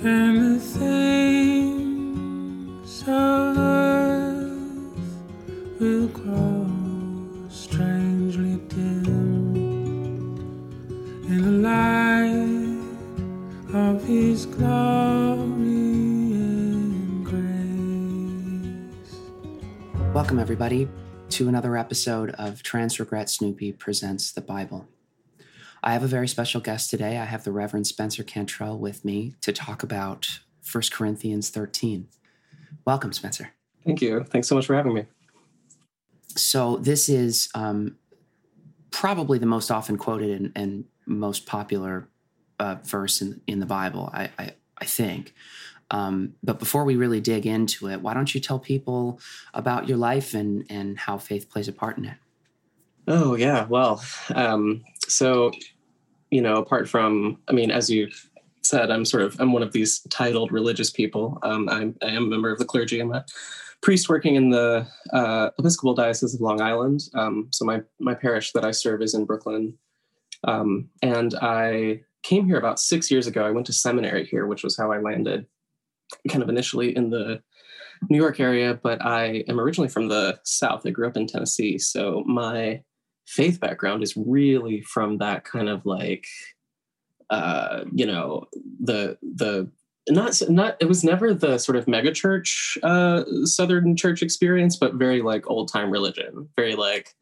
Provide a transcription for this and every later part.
and the of earth will grow strangely dim in the light of His glory. Welcome, everybody, to another episode of Trans Regret Snoopy Presents the Bible. I have a very special guest today. I have the Reverend Spencer Cantrell with me to talk about 1 Corinthians 13. Welcome, Spencer. Thank you. Thanks so much for having me. So, this is um, probably the most often quoted and, and most popular uh, verse in, in the Bible, I, I, I think. Um, but before we really dig into it, why don't you tell people about your life and, and how faith plays a part in it? Oh, yeah. Well, um, so, you know, apart from, I mean, as you've said, I'm sort of, I'm one of these titled religious people. Um, I'm, I am a member of the clergy. I'm a priest working in the uh, Episcopal Diocese of Long Island. Um, so my, my parish that I serve is in Brooklyn. Um, and I came here about six years ago. I went to seminary here, which was how I landed kind of initially in the New York area, but I am originally from the South. I grew up in Tennessee. So my faith background is really from that kind of like uh you know the the not not it was never the sort of megachurch uh southern church experience but very like old time religion very like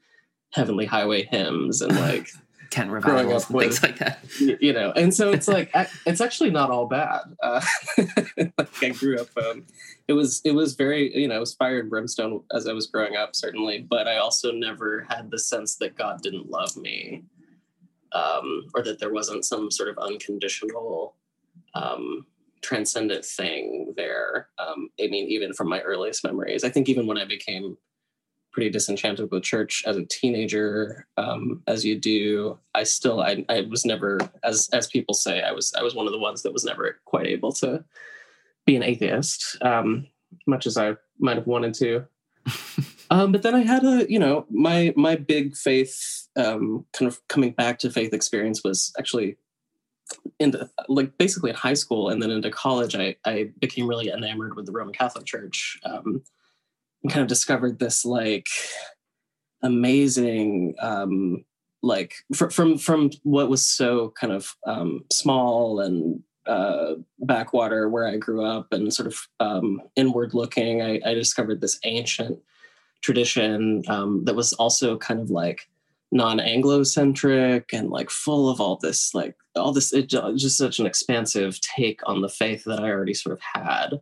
heavenly highway hymns and like tent revivals and things like that. you know and so it's like it's actually not all bad. Uh like i grew up um it was it was very you know it was fire and brimstone as i was growing up certainly but i also never had the sense that god didn't love me um or that there wasn't some sort of unconditional um transcendent thing there. Um i mean even from my earliest memories i think even when i became pretty disenchanted with church as a teenager um, as you do. I still I, I was never as as people say i was i was one of the ones that was never quite able to be an atheist um, much as i might have wanted to. Um, but then i had a you know my my big faith um, kind of coming back to faith experience was actually into like basically in high school and then into college i i became really enamored with the roman catholic church um, and kind of discovered this like amazing um like fr- from from what was so kind of um small and uh backwater where i grew up and sort of um inward looking i, I discovered this ancient tradition um that was also kind of like non-anglo-centric and like full of all this like all this it, just such an expansive take on the faith that i already sort of had.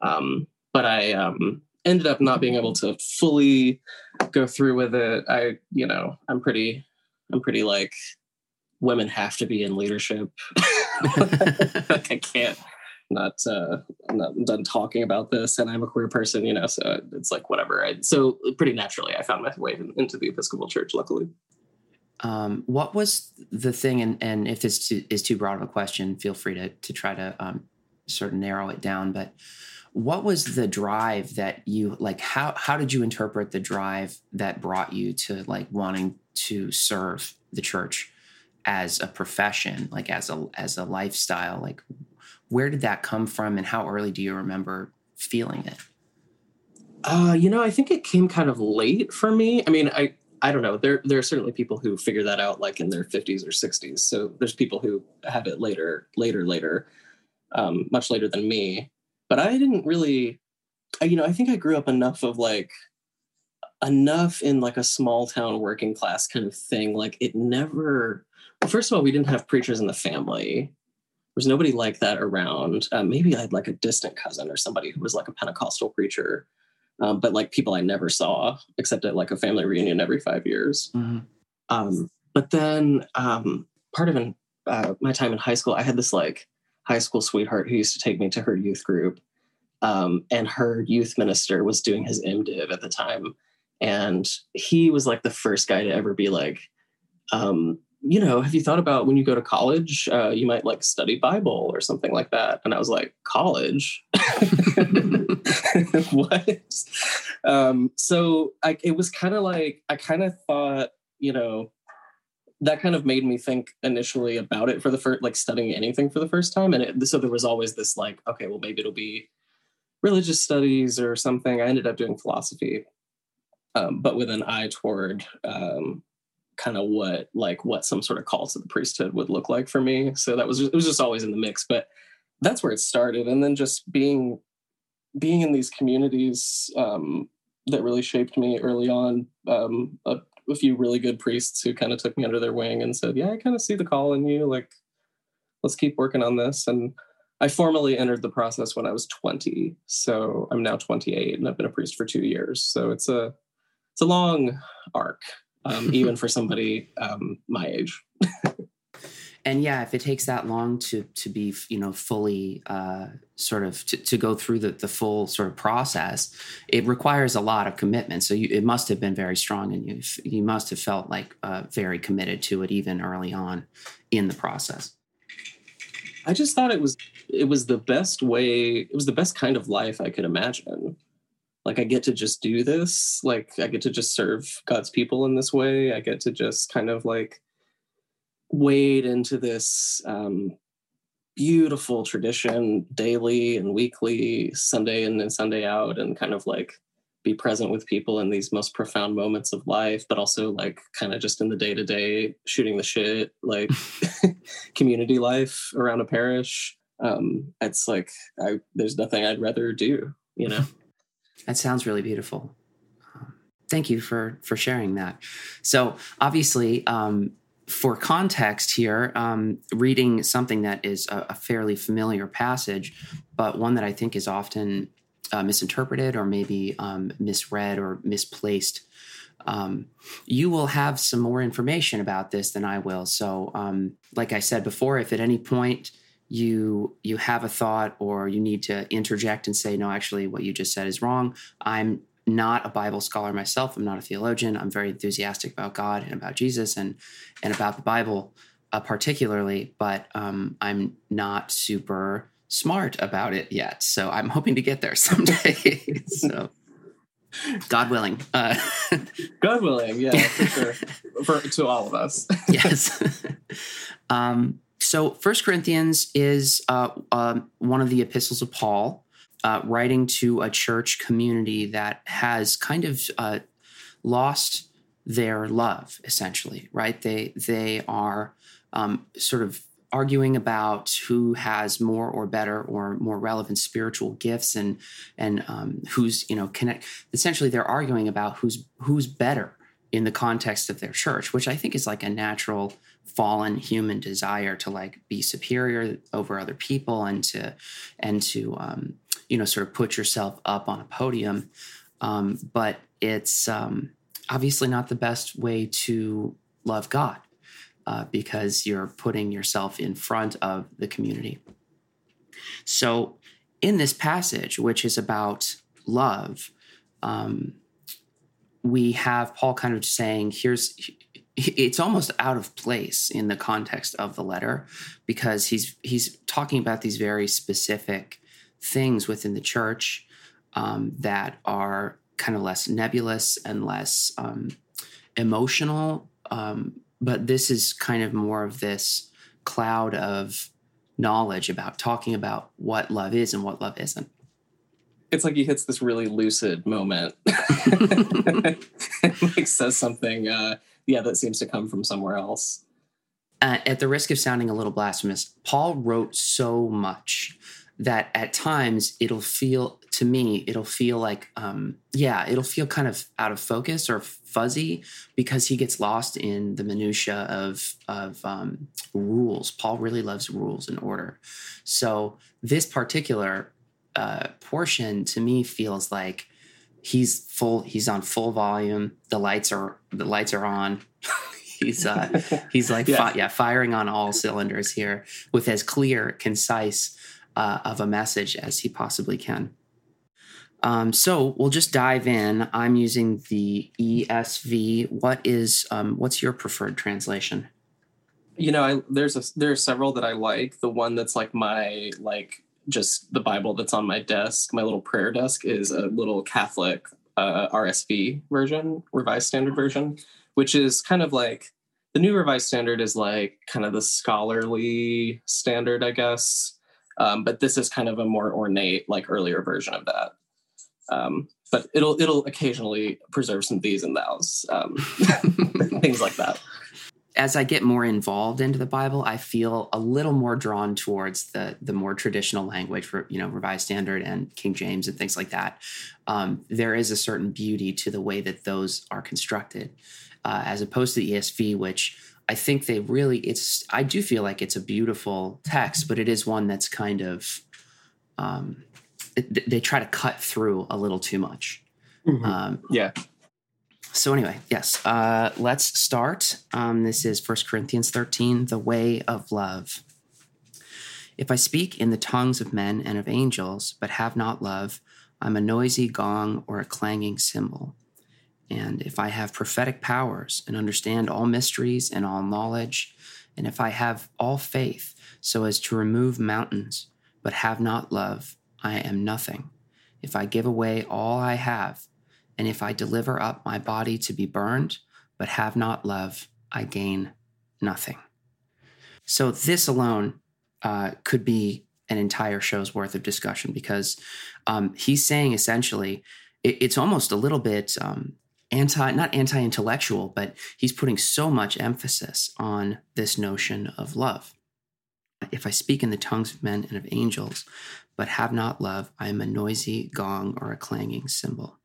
Um but i um ended up not being able to fully go through with it. I, you know, I'm pretty, I'm pretty like women have to be in leadership. like I can't not uh I'm not done talking about this and I'm a queer person, you know, so it's like whatever. I, so pretty naturally I found my way into the Episcopal Church, luckily. Um, what was the thing, and, and if this is too broad of a question, feel free to, to try to um, sort of narrow it down. But what was the drive that you like how how did you interpret the drive that brought you to like wanting to serve the church as a profession like as a as a lifestyle? Like where did that come from and how early do you remember feeling it? Uh you know i think it came kind of late for me. I mean i i don't know. There there are certainly people who figure that out like in their 50s or 60s so there's people who have it later later later um much later than me but I didn't really, I, you know, I think I grew up enough of like enough in like a small town working class kind of thing. Like it never. Well, first of all, we didn't have preachers in the family. There was nobody like that around. Um, maybe I had like a distant cousin or somebody who was like a Pentecostal preacher, um, but like people I never saw except at like a family reunion every five years. Mm-hmm. Um, but then um, part of an, uh, my time in high school, I had this like high school sweetheart who used to take me to her youth group. Um, and her youth minister was doing his MDiv at the time. And he was like the first guy to ever be like, um, you know, have you thought about when you go to college, uh, you might like study Bible or something like that? And I was like, college? what? Um, so I, it was kind of like, I kind of thought, you know, that kind of made me think initially about it for the first like studying anything for the first time and it, so there was always this like okay well maybe it'll be religious studies or something. I ended up doing philosophy um, but with an eye toward um, kind of what like what some sort of call to the priesthood would look like for me. So that was just, it was just always in the mix but that's where it started. And then just being being in these communities um, that really shaped me early on um, a, a, few really good priests who kind of took me under their wing and said yeah i kind of see the call in you like let's keep working on this. And i formally entered the process when i was 20 so i'm now 28 and i've been a priest for two years. So it's a it's a long arc um, even for somebody um, my age and yeah if it takes that long to to be you know fully uh, sort of to, to go through the, the full sort of process it requires a lot of commitment. So you, it must have been very strong and you you must have felt like uh, very committed to it even early on in the process. I just thought it was it was the best way it was the best kind of life i could imagine. Like i get to just do this. Like i get to just serve god's people in this way. I get to just kind of like wade into this um, beautiful tradition daily and weekly, Sunday in and Sunday out, and kind of like be present with people in these most profound moments of life, but also like kind of just in the day to day shooting the shit, like community life around a parish. Um, it's like I there's nothing I'd rather do, you know. that sounds really beautiful. Um, thank you for for sharing that. So obviously, um, for context here, um, reading something that is a, a, fairly familiar passage, but one that I think is often uh, misinterpreted or maybe um, misread or misplaced. Um, you will have some more information about this than I will. So, um, like I said before, if at any point you you have a thought or you need to interject and say no actually what you just said is wrong i'm not a Bible scholar myself. I'm not a theologian. I'm very enthusiastic about God and about Jesus and and about the Bible, uh, particularly. But um, I'm not super smart about it yet. So I'm hoping to get there someday. so. God willing. Uh, God willing, yeah, for sure. for, to all of us. yes. Um, so First Corinthians is uh, uh, one of the epistles of Paul uh, writing to a church community that has kind of uh, lost their love, essentially, right? They they are um, sort of arguing about who has more or better or more relevant spiritual gifts and and um, who's you know connect. Essentially, they're arguing about who's who's better in the context of their church, which I think is like a natural fallen human desire to like be superior over other people and to and to um, you know sort of put yourself up on a podium. Um, but it's um, obviously not the best way to love god uh, because you're putting yourself in front of the community. So in this passage which is about love um, we have paul kind of saying here's it's almost out of place in the context of the letter because he's he's talking about these very specific things within the church um, that are kind of less nebulous and less um, emotional. Um, but this is kind of more of this cloud of knowledge about talking about what love is and what love isn't. It's like he hits this really lucid moment like says something, uh, yeah, that seems to come from somewhere else. Uh, at the risk of sounding a little blasphemous, Paul wrote so much that at times it'll feel to me it'll feel like um, yeah it'll feel kind of out of focus or fuzzy because he gets lost in the minutia of of um, rules paul really loves rules and order so this particular uh, portion to me feels like he's full he's on full volume the lights are the lights are on he's uh he's like yeah. Fi- yeah firing on all cylinders here with as clear concise uh, of a message as he possibly can. Um, so we'll just dive in. I'm using the ESV. What is um, what's your preferred translation? You know, I, there's a there are several that I like. The one that's like my like just the Bible that's on my desk, my little prayer desk, is a little Catholic uh, RSV version, Revised Standard Version, which is kind of like the New Revised Standard is like kind of the scholarly standard, I guess. Um, but this is kind of a more ornate, like earlier version of that. Um, but it'll it'll occasionally preserve some these and thous, um, things like that. As I get more involved into the Bible, I feel a little more drawn towards the the more traditional language for you know Revised Standard and King James and things like that. Um, there is a certain beauty to the way that those are constructed, uh, as opposed to the ESV, which I think they really it's I do feel like it's a beautiful text, but it is one that's kind of um, it, they try to cut through a little too much. Mm-hmm. Um, Yeah. So anyway, yes, uh, let's start. Um, this is 1 Corinthians 13, the way of love. If I speak in the tongues of men and of angels, but have not love, I'm a noisy gong or a clanging cymbal. And if I have prophetic powers and understand all mysteries and all knowledge, and if I have all faith so as to remove mountains, but have not love, I am nothing. If I give away all I have, and if I deliver up my body to be burned, but have not love, I gain nothing. So, this alone uh, could be an entire show's worth of discussion because um, he's saying essentially it, it's almost a little bit um, anti, not anti intellectual, but he's putting so much emphasis on this notion of love. If I speak in the tongues of men and of angels, but have not love, I am a noisy gong or a clanging cymbal.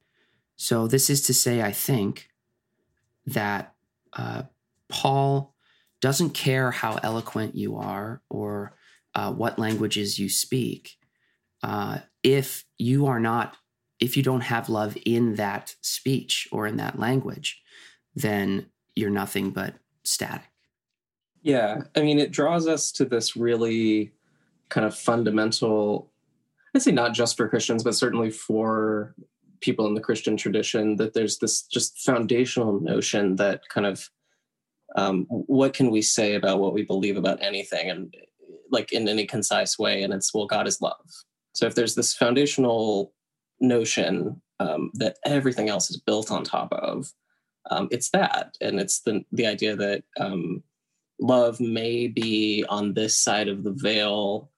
So, this is to say, I think that uh, Paul doesn't care how eloquent you are or uh, what languages you speak. Uh, if you are not, if you don't have love in that speech or in that language, then you're nothing but static. Yeah. I mean, it draws us to this really kind of fundamental, I'd say not just for Christians, but certainly for people in the Christian tradition, that there's this just foundational notion that kind of um, what can we say about what we believe about anything and like in any concise way? And it's, well, God is love. So if there's this foundational notion um, that everything else is built on top of, um, it's that. And it's the, the idea that um, love may be on this side of the veil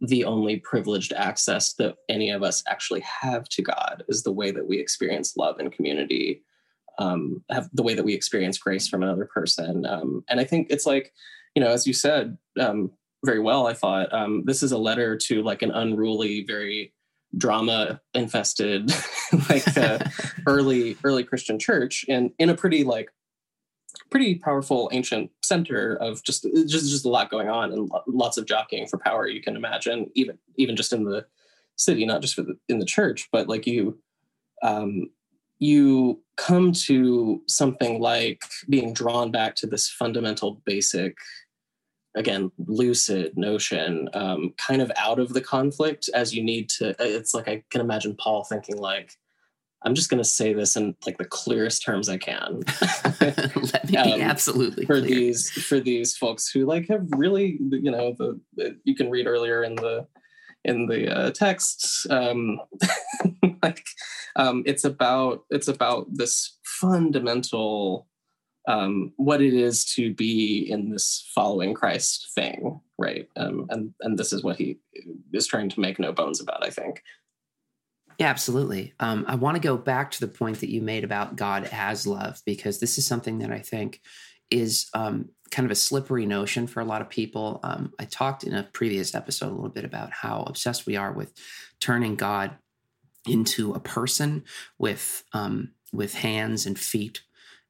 the only privileged access that any of us actually have to God is the way that we experience love and community, um, have the way that we experience grace from another person. Um, and I think it's like, you know, as you said um, very well, I thought um, this is a letter to like an unruly, very drama infested, like uh, early early Christian church, and in a pretty like pretty powerful ancient center of just just just a lot going on and lots of jockeying for power you can imagine even even just in the city not just the, in the church but like you um you come to something like being drawn back to this fundamental basic again lucid notion um, kind of out of the conflict as you need to it's like i can imagine paul thinking like I'm just going to say this in like the clearest terms I can. Let me Um, be absolutely for clear. these for these folks who like have really you know the, the you can read earlier in the in the uh, text um like um it's about it's about this fundamental um what it is to be in this following christ thing right um and and this is what he is trying to make no bones about i think Yeah, absolutely. Um, I want to go back to the point that you made about God as love, because this is something that I think is um, kind of a slippery notion for a lot of people. Um, I talked in a previous episode a little bit about how obsessed we are with turning God into a person with um, with hands and feet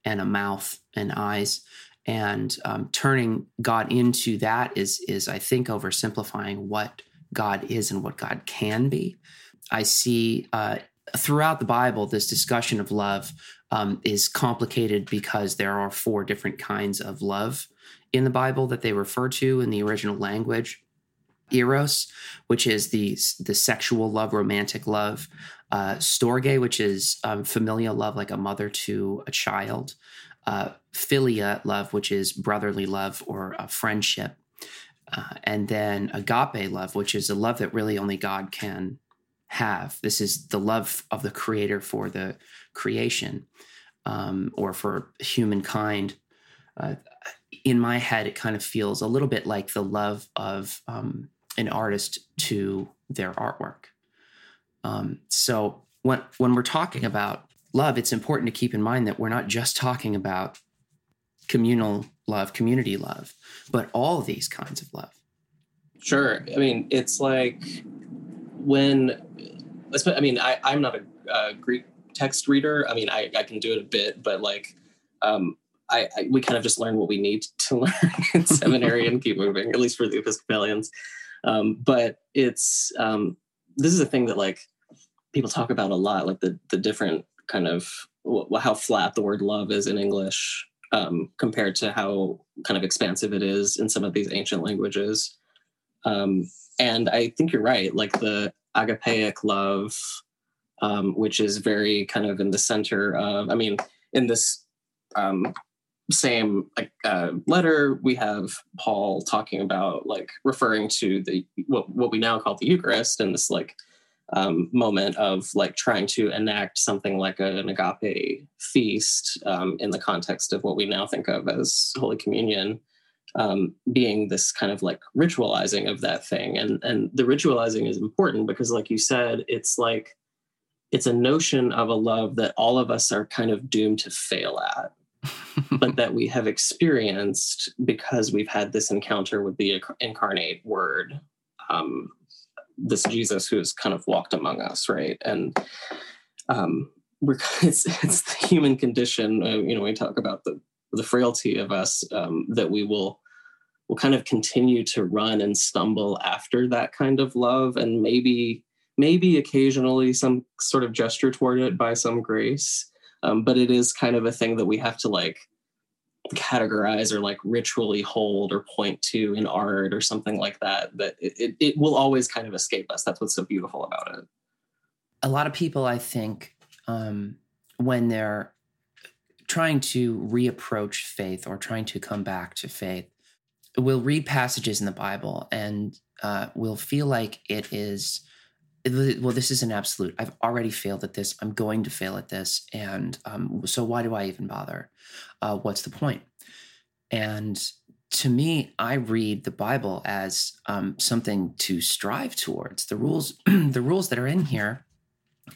and a mouth and eyes, and um, turning God into that is is I think oversimplifying what God is and what God can be. I see uh, throughout the Bible, this discussion of love um, is complicated because there are four different kinds of love in the Bible that they refer to in the original language. Eros, which is the the sexual love, romantic love. Uh, storge, which is um, familial love, like a mother to a child. Uh, philia love, which is brotherly love or a friendship. Uh, and then agape love, which is a love that really only God can have. This is the love of the creator for the creation um, or for humankind. Uh, in my head, it kind of feels a little bit like the love of um, an artist to their artwork. Um, so when when we're talking about love, it's important to keep in mind that we're not just talking about communal love, community love, but all these kinds of love. Sure. I mean, it's like when, I mean, I, I'm not a, a Greek text reader. I mean, I, I can do it a bit, but like, um, I, I, we kind of just learn what we need to learn in seminary and keep moving, at least for the Episcopalians. Um, but it's um, this is a thing that like people talk about a lot, like the the different kind of how flat the word love is in English um, compared to how kind of expansive it is in some of these ancient languages. Um, and I think you're right, like the agapeic love, um, which is very kind of in the center of, I mean, in this um, same uh, letter, we have Paul talking about like referring to the what what we now call the Eucharist and this like um, moment of like trying to enact something like an agape feast um, in the context of what we now think of as Holy Communion, um, being this kind of like ritualizing of that thing. And and the ritualizing is important because, like you said, it's like it's a notion of a love that all of us are kind of doomed to fail at but that we have experienced because we've had this encounter with the incarnate word um, this jesus who's kind of walked among us right and um, we're it's, it's the human condition uh, you know we talk about the the frailty of us um, that we will will kind of continue to run and stumble after that kind of love and maybe maybe occasionally some sort of gesture toward it by some grace. Um, but it is kind of a thing that we have to like categorize or like ritually hold or point to in art or something like that that it, it, it will always kind of escape us. That's what's so beautiful about it. A lot of people i think um, when they're trying to reapproach faith or trying to come back to faith will read passages in the bible and uh, will feel like it is well, this is an absolute. I've already failed at this. I'm going to fail at this. And um, so why do I even bother? Uh, what's the point? And to me, I read the Bible as um, something to strive towards. The rules, the rules that are in here,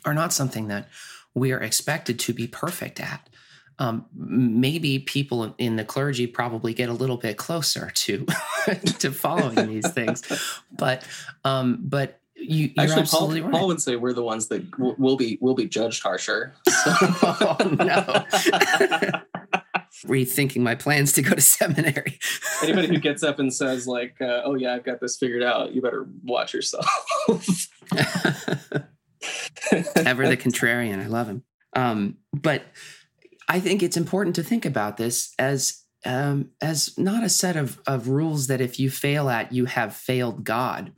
are not something that we are expected to be perfect at. Um, maybe people in the clergy probably get a little bit closer to to following these things, but um, but you, are Actually, absolutely Paul, right. Paul would say we're the ones that w- will be will be judged harsher. So. oh, no. Rethinking my plans to go to seminary. Anybody who gets up and says like, uh, "Oh yeah, I've got this figured out," you better watch yourself. Ever the contrarian, I love him. Um, but I think it's important to think about this as um, as not a set of of rules that if you fail at, you have failed God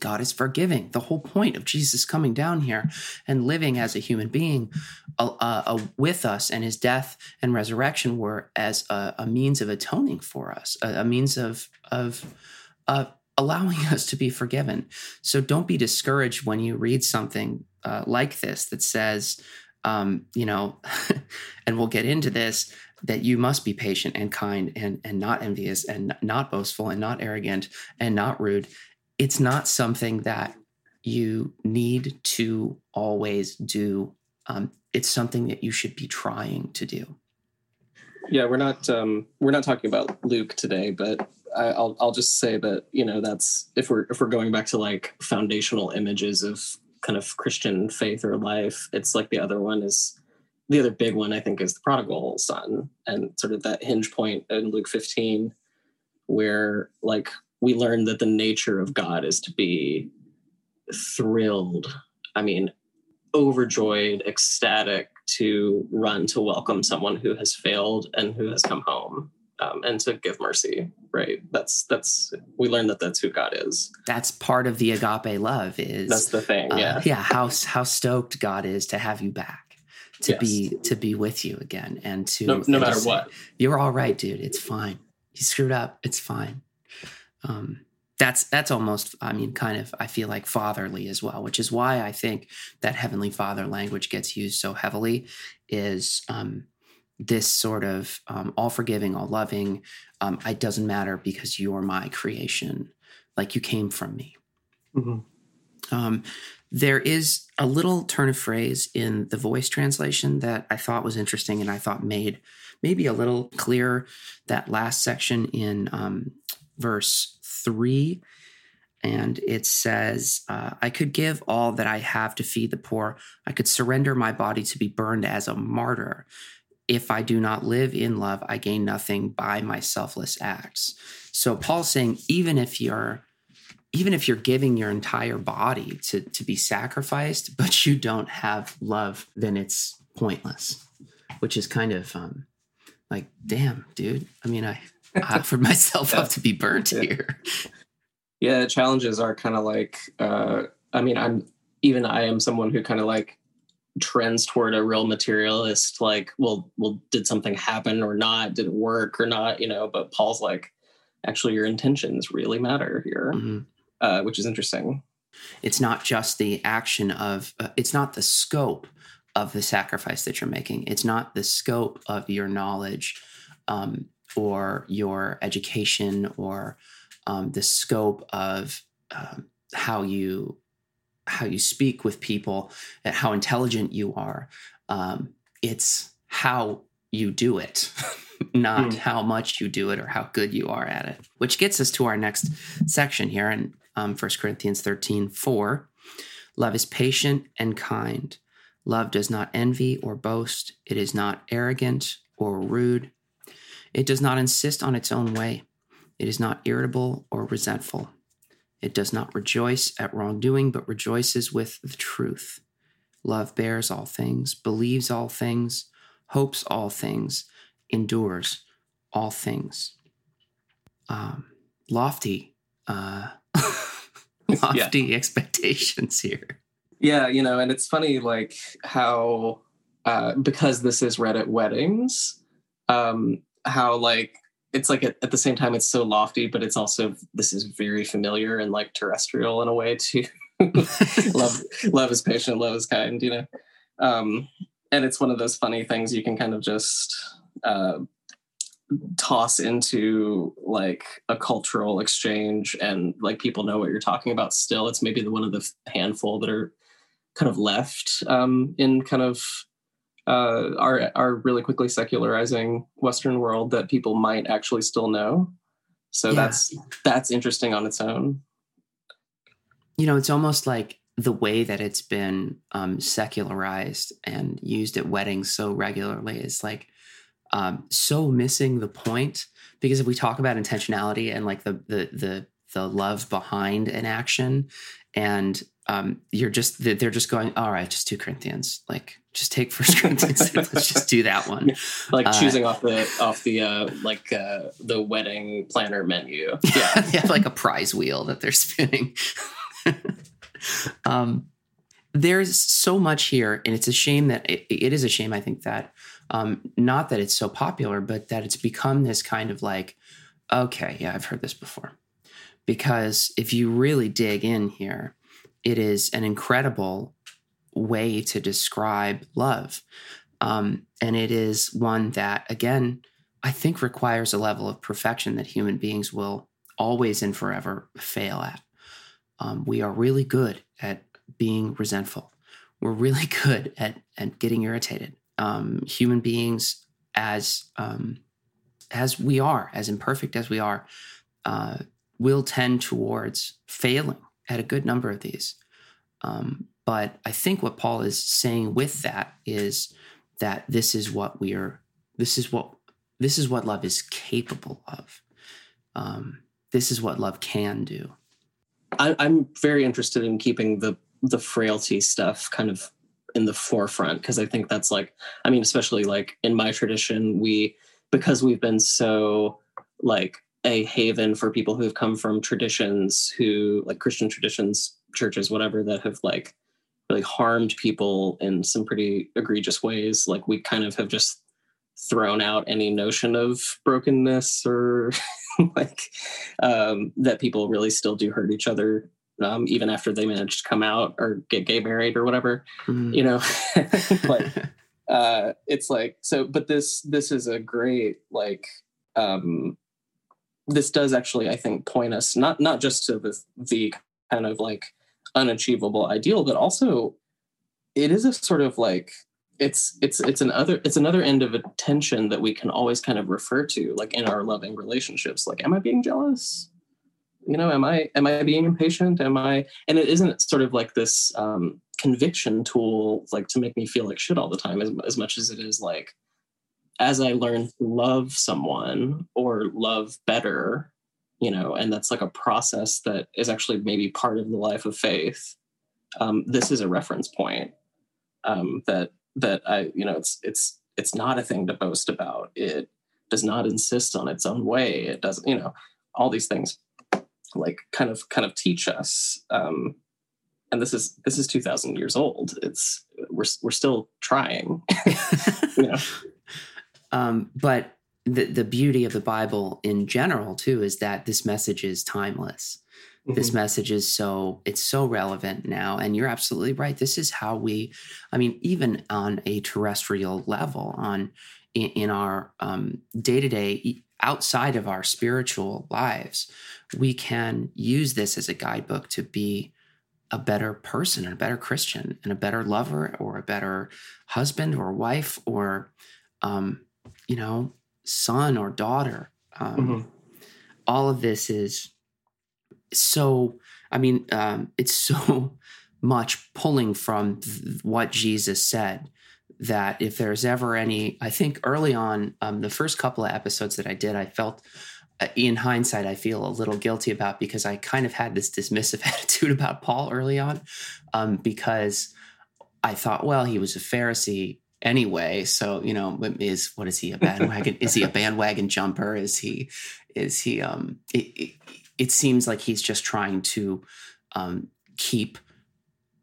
God is forgiving. The whole point of Jesus coming down here and living as a human being uh, uh, with us and his death and resurrection were as a, a means of atoning for us, a, a means of, of, of allowing us to be forgiven. So don't be discouraged when you read something uh, like this that says, um, you know, and we'll get into this that you must be patient and kind and and not envious and not boastful and not arrogant and not rude it's not something that you need to always do. Um, it's something that you should be trying to do. Yeah, we're not um, we're not talking about Luke today, but I, will I'll just say that you know that's if we're if we're going back to like foundational images of kind of Christian faith or life, it's like the other one is the other big one I think is the prodigal son and sort of that hinge point in Luke 15 where like we learn that the nature of God is to be thrilled. I mean, overjoyed, ecstatic to run to welcome someone who has failed and who has come home. Um, and to give mercy, right? That's that's we learned that that's who God is. That's part of the agape love. Is that's the thing? Yeah, uh, yeah. How how stoked God is to have you back, to yes. be to be with you again, and to no, no matter what. You're all right, dude. It's fine. You screwed up. It's fine um, that's that's almost i mean kind of i feel like fatherly as well which is why i think that heavenly father language gets used so heavily is um, this sort of um, all forgiving, all loving. Um, it doesn't matter because you're my creation. Like you came from me. Mm-hmm. Um, there is a little turn of phrase in the voice translation that I thought was interesting and I thought made maybe a little clearer that last section in um, verse three. And it says, uh, I could give all that I have to feed the poor. I could surrender my body to be burned as a martyr. If I do not live in love, I gain nothing by my selfless acts. So Paul's saying, even if you're even if you're giving your entire body to, to be sacrificed, but you don't have love, then it's pointless, which is kind of um, like, damn, dude. I mean, I, I offered myself up to be burnt Yeah. here. Yeah, challenges are kind of like uh I mean, I'm even I am someone who kind of like trends toward a real materialist like well well did something happen or not did it work or not you know but paul's like actually your intentions really matter here Mhm. uh, which is interesting It's not just the action of, uh, it's not the scope of the sacrifice that you're making. It's not the scope of your knowledge um, or your education or um, the scope of um, how you how you speak with people, and how intelligent you are. Um, it's how you do it, not Mm. how much you do it or how good you are at it. Which gets us to our next section here in um, 1 Corinthians 13 4. Love is patient and kind. Love does not envy or boast. It is not arrogant or rude. It does not insist on its own way. It is not irritable or resentful. It does not rejoice at wrongdoing, but rejoices with the truth. Love bears all things, believes all things, hopes all things, endures all things. Um, lofty, uh, lofty expectations here. yeah you know and it's funny like how uh because this is read at weddings um how like it's like at, at the same time it's so lofty but it's also this is very familiar and like terrestrial in a way too. Love love is patient love is kind you know? Um and it's one of those funny things you can kind of just uh toss into like a cultural exchange and like people know what you're talking about still. It's maybe the one of the handful that are kind of left um in kind of uh our our really quickly secularizing western world that people might actually still know so Yeah. that's that's interesting on its own you know, it's almost like the way that it's been um, secularized and used at weddings so regularly is like um, so missing the point. Because if we talk about intentionality and like the the the the love behind an action, and um, you're just they're just going, all right, just two Corinthians, like just take First Corinthians, let's just do that one. like Uh, choosing off the off the uh like uh the wedding planner menu yeah they have like a prize wheel that they're spinning. um, there's so much here, and it's a shame that it, it is a shame. I think that um, not that it's so popular, but that it's become this kind of like, okay, yeah, I've heard this before. Because if you really dig in here, it is an incredible way to describe love. Um, and it is one that, again, I think requires a level of perfection that human beings will always and forever fail at. Um, we are really good at being resentful. We're really good at, at getting irritated. Um, human beings, as um, as we are, as imperfect as we are, uh, will tend towards failing at a good number of these. Um, but I think what Paul is saying with that is that this is what we are. This is what this is what love is capable of. Um, this is what love can do. I, I'm very interested in keeping the the frailty stuff kind of in the forefront because I think that's like, I mean, especially like in my tradition, we because we've been so like a haven for people who have come from traditions who like Christian traditions, churches, whatever, that have like really harmed people in some pretty egregious ways. Like we kind of have just thrown out any notion of brokenness or like um, that people really still do hurt each other um, even after they manage to come out or get gay married or whatever Mm. you know but uh, it's like so. But this this is a great like um, this does actually I think point us not not just to the the kind of like unachievable ideal, but also it is a sort of like it's it's it's another it's another end of attention that we can always kind of refer to like in our loving relationships. Like am i being jealous? You know am i am i being impatient? Am i and it isn't sort of like this um conviction tool like to make me feel like shit all the time as, as much as it is like as i learn to love someone or love better you know and that's like a process that is actually maybe part of the life of faith um, this is a reference point um, that that I, you know, it's it's it's not a thing to boast about. It does not insist on its own way. It doesn't, you know, all these things like kind of kind of teach us. Um, and this is this is 2,000 years old. It's we're we're still trying. you know. Um, but the the beauty of the Bible in general too is that this message is timeless. Mm-hmm. This message is so it's so relevant now and you're absolutely right. This is how we I mean even on a terrestrial level on in, in our day to day outside of our spiritual lives, we can use this as a guidebook to be a better person and a better Christian and a better lover or a better husband or wife or, um, you know, son or daughter. Um, mm-hmm. All of this is so i mean um, it's so much pulling from th- what jesus said that if there's ever any i think early on um, the first couple of episodes that i did i felt uh, in hindsight i feel a little guilty about because i kind of had this dismissive attitude about paul early on um, because i thought well he was a pharisee anyway so you know is what is he a bandwagon is he a bandwagon jumper is he is he um it, it, it seems like he's just trying to um, keep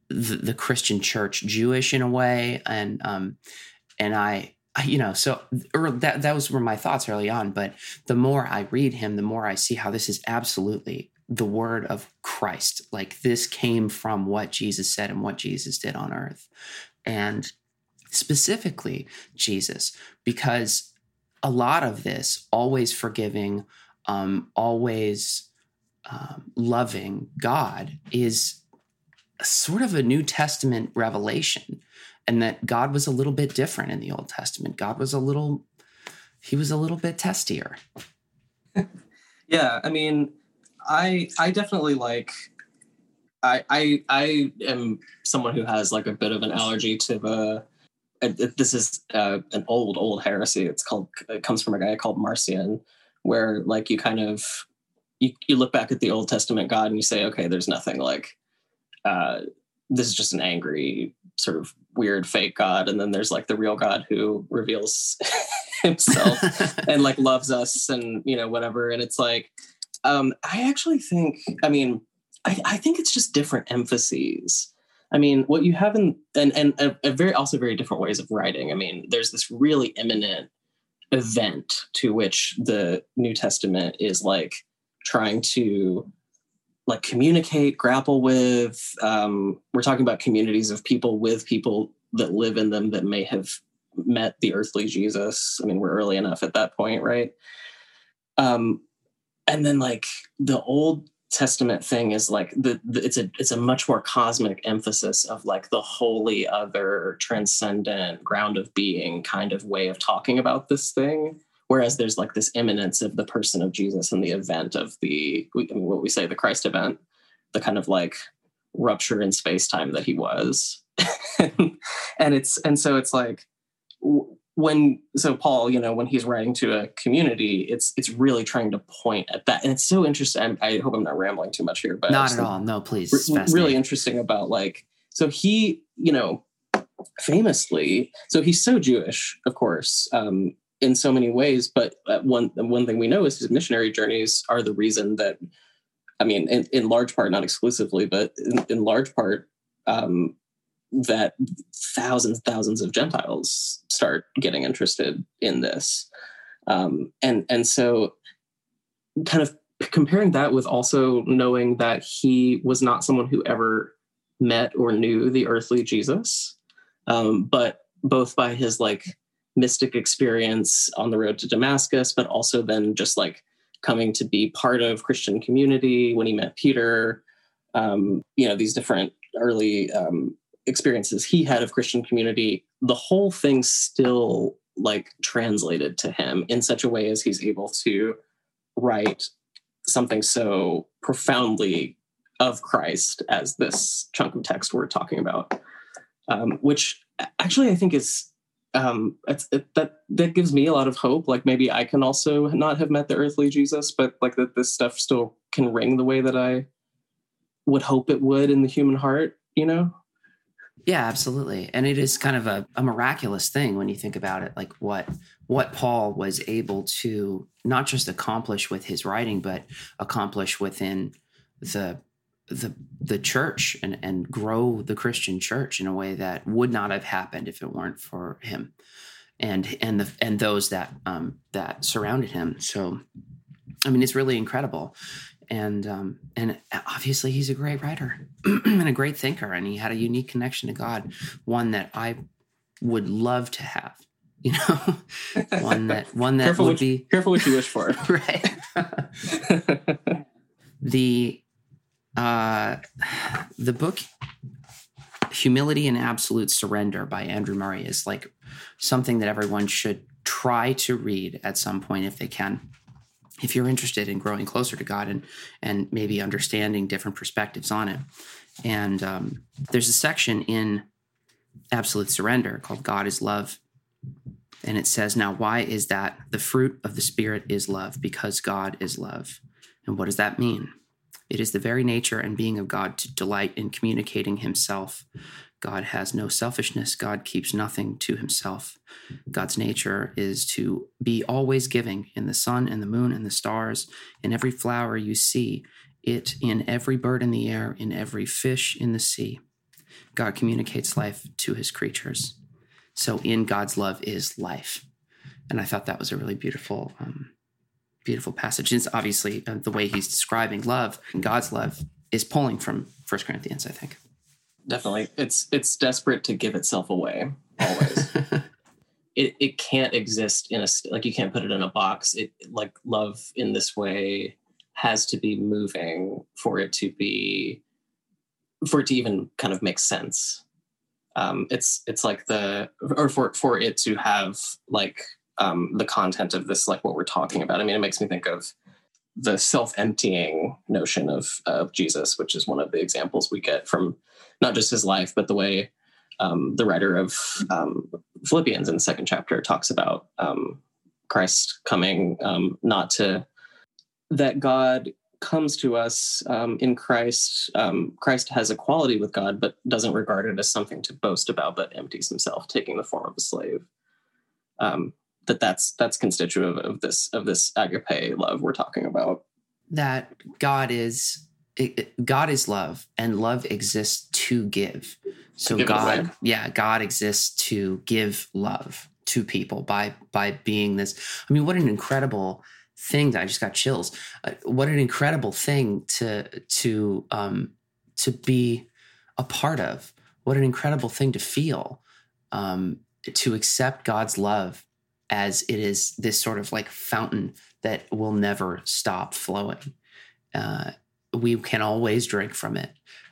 the, the, Christian church Jewish in a way, and um, and I, you know, so or that those were my thoughts early on. But the more I read him, the more I see how this is absolutely the word of Christ. Like this came from what Jesus said and what Jesus did on earth, and specifically Jesus, because a lot of this always forgiving, um, always um, loving God is sort of a New Testament revelation, and that God was a little bit different in the Old Testament. God was a little, he was a little bit testier. yeah, I mean, I I definitely like. I I I am someone who has like a bit of an allergy to the. This is uh, an old old heresy. It's called. It comes from a guy called Marcion, where like you kind of you, you look back at the Old Testament God and you say, okay, there's nothing like uh, this is just an angry, sort of weird fake God. And then there's like the real God who reveals himself and like loves us and, you know, whatever. And it's like, um, I actually think, I mean, I, I think it's just different emphases. I mean, what you have in, and, and a, very, also very different ways of writing. I mean, there's this really imminent event to which the New Testament is like trying to like communicate, grapple with. Um, we're talking about communities of people with people that live in them that may have met the earthly Jesus. I mean, we're early enough at that point, right? Um, and then like the Old Testament thing is like the, the, it's a it's a much more cosmic emphasis of like the holy other transcendent ground of being kind of way of talking about this thing Whereas there's like this imminence of the person of Jesus and the event of the, I mean, what we say, the Christ event, the kind of like rupture in space time that he was. and it's, and so it's like, when so paul you know when he's writing to a community it's it's really trying to point at that. And it's so interesting i, I hope i'm not rambling too much here but not at all. No please. re- really interesting about like so he you know famously so he's so jewish of course um in so many ways. But uh, one one thing we know is his missionary journeys are the reason that, I mean, in, in large part, not exclusively, but in, in large part, um, that thousands thousands of Gentiles start getting interested in this, um, and and so kind of comparing that with also knowing that he was not someone who ever met or knew the earthly Jesus, um, but both by his like mystic experience on the road to Damascus, but also then just like coming to be part of Christian community when he met Peter. Um, you know, these different early um, experiences he had of Christian community. The whole thing still like translated to him in such a way as he's able to write something so profoundly of Christ as this chunk of text we're talking about, um, which actually I think is um, it, that that gives me a lot of hope. Like maybe I can also not have met the earthly Jesus, but like that this stuff still can ring the way that I would hope it would in the human heart. You know? Yeah, absolutely. And it is kind of a, a miraculous thing when you think about it, like what what Paul was able to not just accomplish with his writing, but accomplish within the the the church and and grow the Christian church in a way that would not have happened if it weren't for him and and the and those that um that surrounded him. So I mean it's really incredible. And um and obviously he's a great writer and a great thinker and he had a unique connection to God, one that I would love to have. You know, one that one that careful would what, be careful what you wish for. right. the uh, the book humility and absolute surrender by andrew murray is like something that everyone should try to read at some point if they can if you're interested in growing closer to god and and maybe understanding different perspectives on it. And um, there's a section in absolute surrender called god is love. And it says now why is that? The fruit of the spirit is love because god is love. And what does that mean? It is the very nature and being of God to delight in communicating himself. God has no selfishness. God keeps nothing to himself. God's nature is to be always giving in the sun and the moon and the stars, in every flower you see, it in every bird in the air, in every fish in the sea. God communicates life to his creatures. So in God's love is life. And I thought that was a really beautiful um, beautiful passage. And It's obviously uh, the way he's describing love and God's love is pulling from First Corinthians, I think. Definitely, it's it's desperate to give itself away always. it it can't exist in a like you can't put it in a box. It like love in this way has to be moving for it to be for it to even kind of make sense. Um, it's it's like the or for for it to have like um, the content of this, like what we're talking about. I mean, it makes me think of the self-emptying notion of of Jesus, which is one of the examples we get from not just his life, but the way um, the writer of um, Philippians in the second chapter talks about um, Christ coming um, not to that God comes to us um, in Christ. Um, Christ has equality with God, but doesn't regard it as something to boast about, but empties himself, taking the form of a slave. That that's that's constitutive of this of this agape love we're talking about. That god is god is love and love exists to give. So to give god yeah god exists to give love to people by by being this i mean what an incredible thing that i just got chills. Uh, what an incredible thing to to um to be a part of. What an incredible thing to feel um to accept god's love as it is this sort of like fountain that will never stop flowing. Uh, we can always drink from it.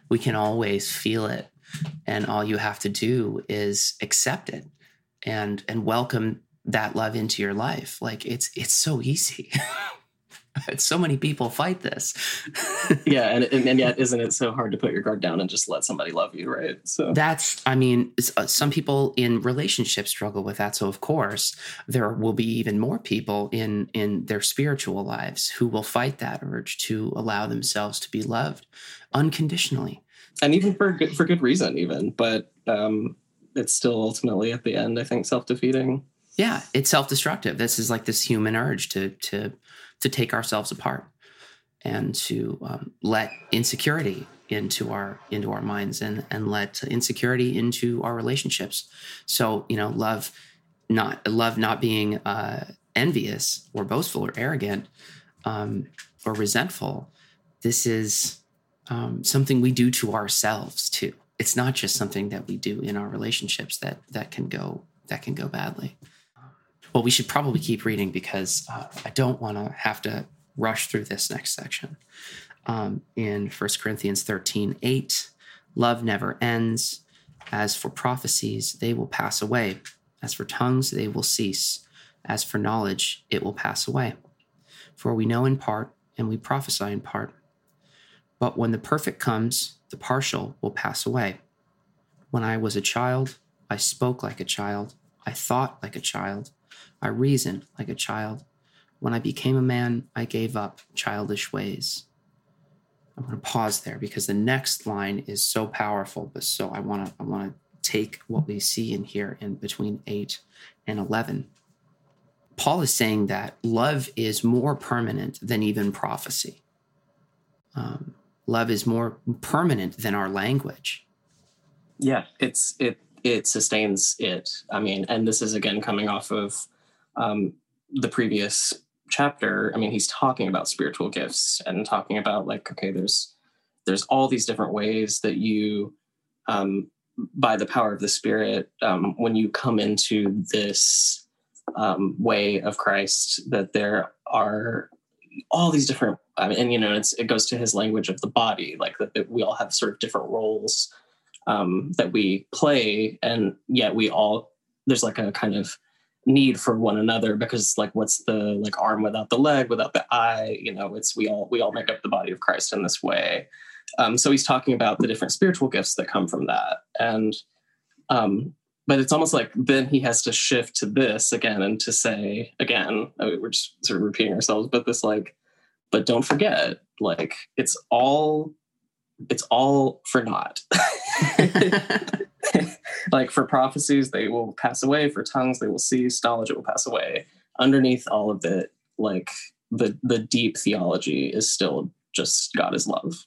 We can always feel it, and all you have to do is accept it and and welcome that love into your life. Like it's it's so easy. so many people fight this. yeah, and, and, and yet isn't it so hard to put your guard down and just let somebody love you, right? So that's I mean, uh, some people in relationships struggle with that. So of course, there will be even more people in in their spiritual lives who will fight that urge to allow themselves to be loved unconditionally, and even for good, for good reason, even. But um, it's still ultimately at the end, I think, self defeating. Yeah, it's self destructive. This is like this human urge to to to take ourselves apart and to um, let insecurity into our into our minds and and let insecurity into our relationships. So you know love not love not being uh, envious or boastful or arrogant um, or resentful. This is um, something we do to ourselves too. It's not just something that we do in our relationships that that can go that can go badly. Well, we should probably keep reading because uh, I don't want to have to rush through this next section. Um, in 1 Corinthians 13 8, love never ends. As for prophecies, they will pass away. As for tongues, they will cease. As for knowledge, it will pass away. For we know in part, and we prophesy in part. But when the perfect comes, the partial will pass away. When I was a child, I spoke like a child, I thought like a child, I reasoned like a child. When I became a man, I gave up childish ways. I'm going to pause there because the next line is so powerful. But so I want to I want to take what we see in here in between eight and eleven. Paul is saying that love is more permanent than even prophecy. Um, love is more permanent than our language. Yeah, it's it it sustains it. I mean, and this is again coming off of um, the previous chapter. I mean, he's talking about spiritual gifts and talking about like, okay, there's there's all these different ways that you, um, by the power of the Spirit, um, when you come into this um, way of Christ, that there are all these different and you know it's it goes to his language of the body like that, that we all have sort of different roles um, that we play and yet we all there's like a kind of need for one another because like what's the like arm without the leg without the eye? You know it's we all we all make up the body of christ in this way. Um, so he's talking about the different spiritual gifts that come from that. And um, but it's almost like then he has to shift to this again and to say again I mean, we're just sort of repeating ourselves but this like but don't forget like it's all it's all for naught like for prophecies they will pass away. For tongues they will cease. Knowledge it will pass away. Underneath all of it like the the deep theology is still just god is love.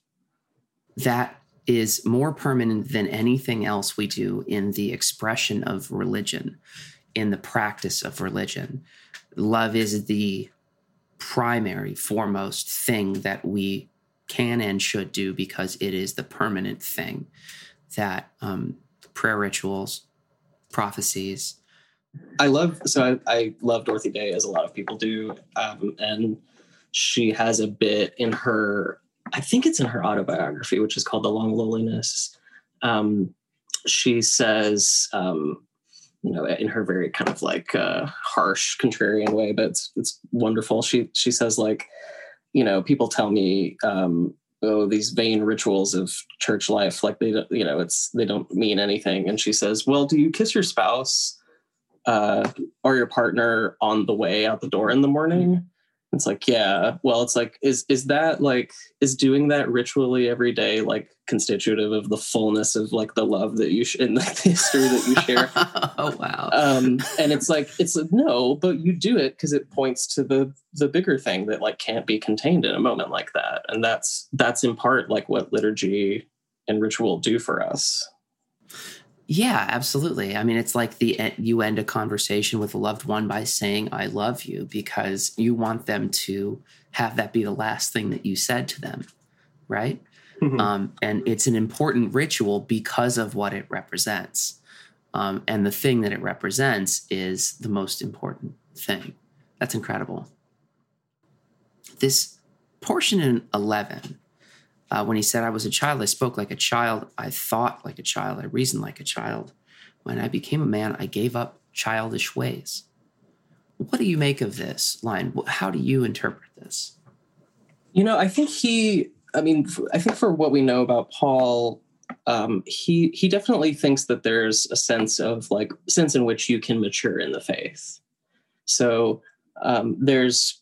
That is more permanent than anything else we do in the expression of religion in the practice of religion. Love is the primary, foremost thing that we can and should do because it is the permanent thing that um, prayer rituals, prophecies. I love so I, I, love Dorothy Day as a lot of people do, um, and she has a bit in her. I think it's in her autobiography, which is called "The Long Loneliness." Um, she says, um, you know, in her very kind of like uh, harsh, contrarian way, but it's it's wonderful. She she says like, you know, people tell me, um, oh, these vain rituals of church life, like they don't, you know, it's they don't mean anything. And she says, well, do you kiss your spouse uh, or your partner on the way out the door in the morning? It's like, yeah. Well, it's like, is is that like is doing that ritually every day like constitutive of the fullness of like the love that you sh- and like the history that you share? oh wow. Um, and it's like it's like, no, but you do it because it points to the the bigger thing that like can't be contained in a moment like that, and that's that's in part like what liturgy and ritual do for us. Yeah, absolutely. I mean, it's like the you end a conversation with a loved one by saying "I love you" because you want them to have that be the last thing that you said to them, right? Mm-hmm. Um, and it's an important ritual because of what it represents, um, and the thing that it represents is the most important thing. That's incredible. This portion in eleven uh, when he said, I was a child, I spoke like a child, I thought like a child, I reasoned like a child. When I became a man, I gave up childish ways. What do you make of this line? How do you interpret this? You know, I think he, I mean, I think for what we know about Paul, um, he he definitely thinks that there's a sense of like sense in which you can mature in the faith. So um, there's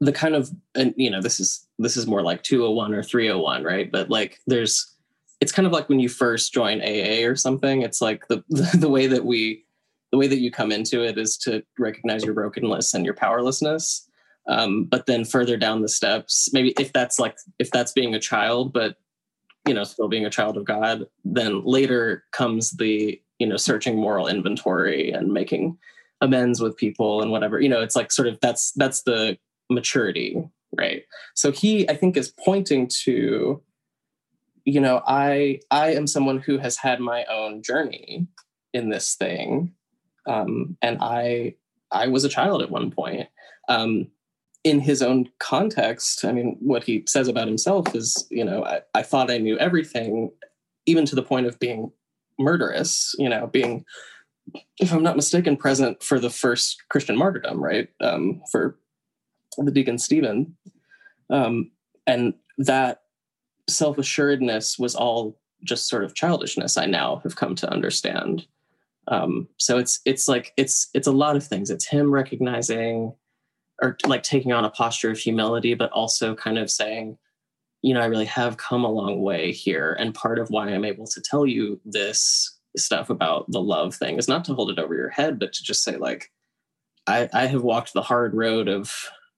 the kind of and you know this is this is more like 201 or 301 right? But like there's it's kind of like when you first join aa or something it's like the the, way that we the way that you come into it is to recognize your brokenness and your powerlessness. Um, but then further down the steps maybe if that's like if that's being a child but you know still being a child of god then later comes the you know searching moral inventory and making amends with people and whatever. You know it's like sort of that's that's the maturity, right? So he, I think, is pointing to you know, I I am someone who has had my own journey in this thing, um, and I I was a child at one point. Um, in his own context, I mean, what he says about himself is, you know, I, I thought I knew everything, even to the point of being murderous, you know, being, if I'm not mistaken, present for the first Christian martyrdom, right? Um, for the deacon Stephen. Um, and that self assuredness was all just sort of childishness, I now have come to understand. Um, so it's it's like it's it's a lot of things. It's him recognizing or like taking on a posture of humility, but also kind of saying, you know, I really have come a long way here. And part of why I'm able to tell you this stuff about the love thing is not to hold it over your head, but to just say, like, I, I have walked the hard road of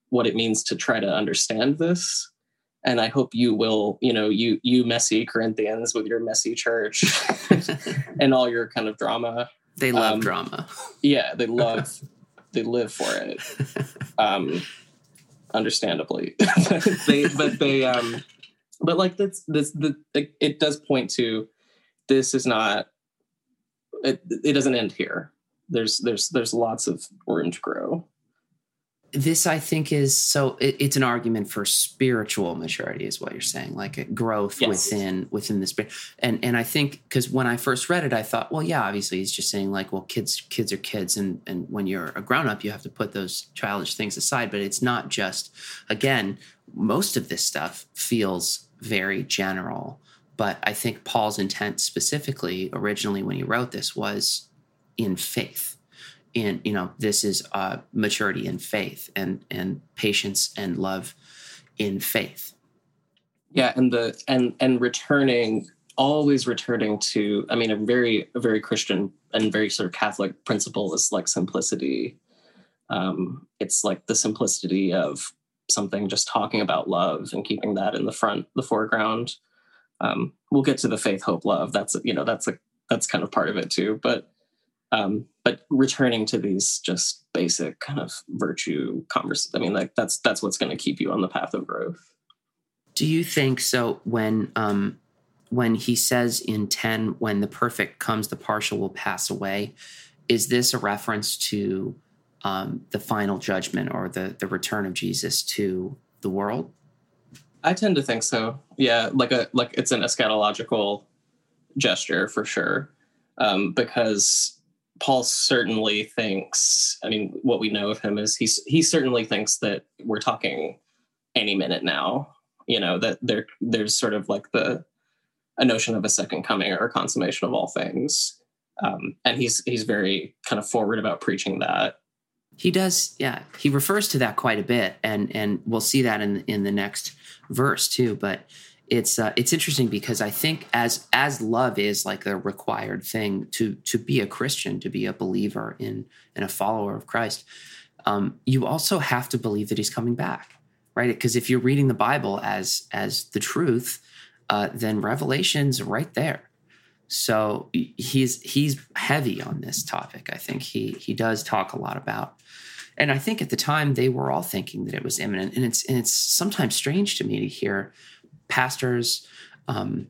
what it means to try to understand this. And I hope you will, you know, you you messy Corinthians with your messy church and all your kind of drama. They love um, drama. Yeah, they love they live for it. Um, understandably, they but they um, but like that's this the it, it does point to this is not it, it doesn't end here. There's there's there's lots of room to grow this i think is so it, it's an argument for spiritual maturity is what you're saying like a growth yes. within within the spirit. And and i think because when i first read it i thought well yeah obviously he's just saying like well kids kids are kids and and when you're a grown-up you have to put those childish things aside. But it's not just again most of this stuff feels very general. But i think paul's intent specifically originally when he wrote this was in faith in you know this is uh, maturity in faith and and patience and love in faith. Yeah and the and and returning always returning to i mean a very a very christian and very sort of catholic principle is like simplicity. Um it's like the simplicity of something just talking about love and keeping that in the front the foreground. Um we'll get to the faith hope love. That's you know that's a that's kind of part of it too but um, but returning to these just basic kind of virtue converse i mean like that's that's what's going to keep you on the path of growth. Do you think so when um when he says in 10 when the perfect comes the partial will pass away is this a reference to um, the final judgment or the the return of jesus to the world? I tend to think so. Yeah like a like it's an eschatological gesture for sure. Um, because Paul certainly thinks. I mean, what we know of him is he's he certainly thinks that we're talking any minute now. You know that there there's sort of like the a notion of a second coming or a consummation of all things, um, and he's he's very kind of forward about preaching that. He does, yeah. He refers to that quite a bit, and and we'll see that in in the next verse too. But it's uh, it's interesting because I think as as love is like a required thing to to be a Christian, to be a believer in and a follower of Christ, um, you also have to believe that He's coming back, right? Because if you're reading the Bible as as the truth, uh, then Revelation's right there. So he's he's heavy on this topic. I think he he does talk a lot about and I think at the time they were all thinking that it was imminent. And it's and it's sometimes strange to me to hear pastors, um,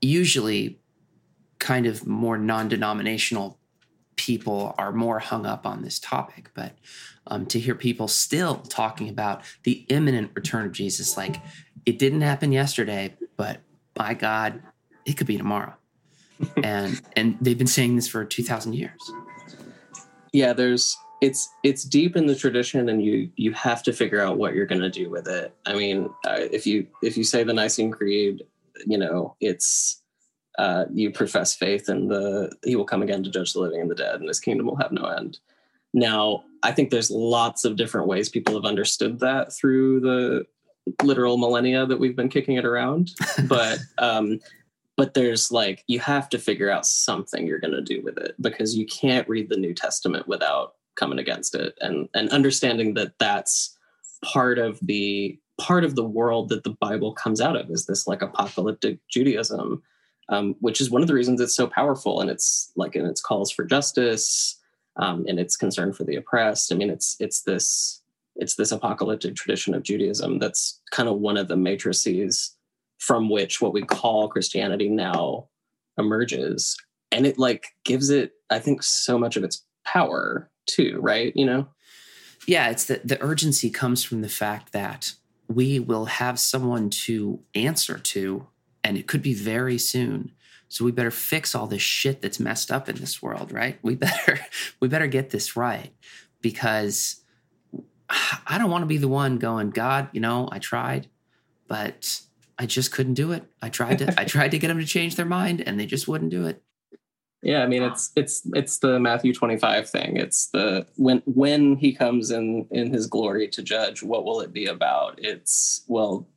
usually kind of more non-denominational people are more hung up on this topic but um, to hear people still talking about the imminent return of jesus like it didn't happen yesterday but by god it could be tomorrow. And and they've been saying this for 2000 years. Yeah there's it's it's deep in the tradition and you you have to figure out what you're going to do with it. I mean uh, if you if you say the nicene creed you know it's uh, you profess faith in the he will come again to judge the living and the dead and his kingdom will have no end. Now i think there's lots of different ways people have understood that through the literal millennia that we've been kicking it around but um but there's like you have to figure out something you're going to do with it because you can't read the new testament without coming against it. And and understanding that that's part of the part of the world that the bible comes out of is this like apocalyptic judaism um, which is one of the reasons it's so powerful. And it's like in its calls for justice um, and its concern for the oppressed. I mean it's it's this it's this apocalyptic tradition of judaism that's kind of one of the matrices from which what we call Christianity now emerges. And it like gives it, I think, so much of its power too, right? You know? Yeah, it's the the urgency comes from the fact that we will have someone to answer to, and it could be very soon. So we better fix all this shit that's messed up in this world, right? We better we better get this right because I don't want to be the one going, God, you know, I tried, but I just couldn't do it. I tried to I tried to get them to change their mind and they just wouldn't do it. Yeah, I mean it's it's it's the Matthew 25 thing. It's the when when he comes in in his glory to judge, what will it be about? It's well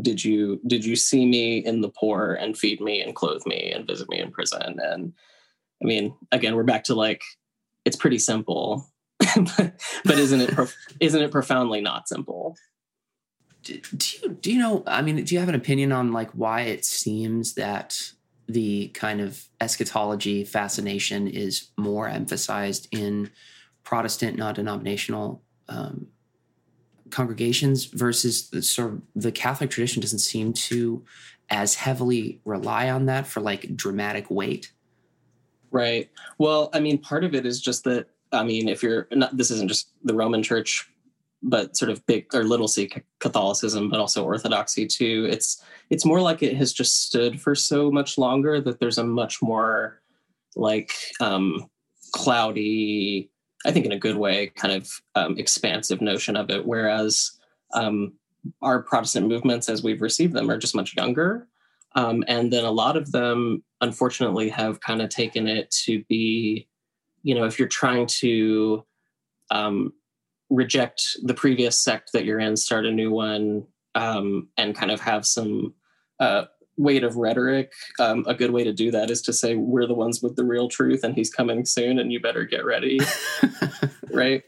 did you did you see me in the poor and feed me and clothe me and visit me in prison and I mean again we're back to like it's pretty simple but isn't it prof- isn't it profoundly not simple? Do, do you do you know I mean do you have an opinion on like why it seems that the kind of eschatology fascination is more emphasized in Protestant, non denominational um, congregations versus the sort of the Catholic tradition doesn't seem to as heavily rely on that for like dramatic weight. Right. Well, I mean, part of it is just that, I mean, if you're not, this isn't just the Roman church but sort of big or little c Catholicism, but also Orthodoxy too. It's it's more like it has just stood for so much longer that there's a much more like um, cloudy, I think in a good way, kind of um, expansive notion of it. Whereas um, our Protestant movements, as we've received them, are just much younger. Um, and then a lot of them, unfortunately, have kind of taken it to be, you know, if you're trying to um, reject the previous sect that you're in, start a new one, um, and kind of have some uh, weight of rhetoric. Um, a good way to do that is to say, we're the ones with the real truth and he's coming soon and you better get ready. right?